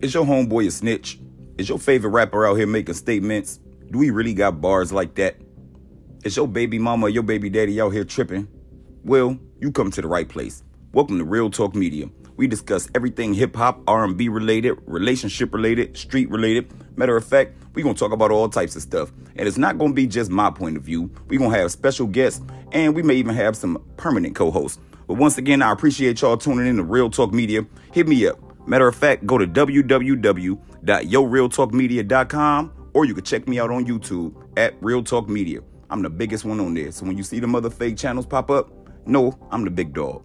Is your homeboy a snitch? Is your favorite rapper out here making statements? Do we really got bars like that? Is your baby mama or your baby daddy out here tripping? Well, you come to the right place. Welcome to Real Talk Media. We discuss everything hip hop, R&B related, relationship related, street related. Matter of fact, we're going to talk about all types of stuff. And it's not going to be just my point of view. We're going to have special guests and we may even have some permanent co-hosts. But once again, I appreciate y'all tuning in to Real Talk Media. Hit me up. Matter of fact, go to www.yorealtalkmedia.com or you can check me out on YouTube at Real Talk Media. I'm the biggest one on there. So when you see the other fake channels pop up, no, I'm the big dog.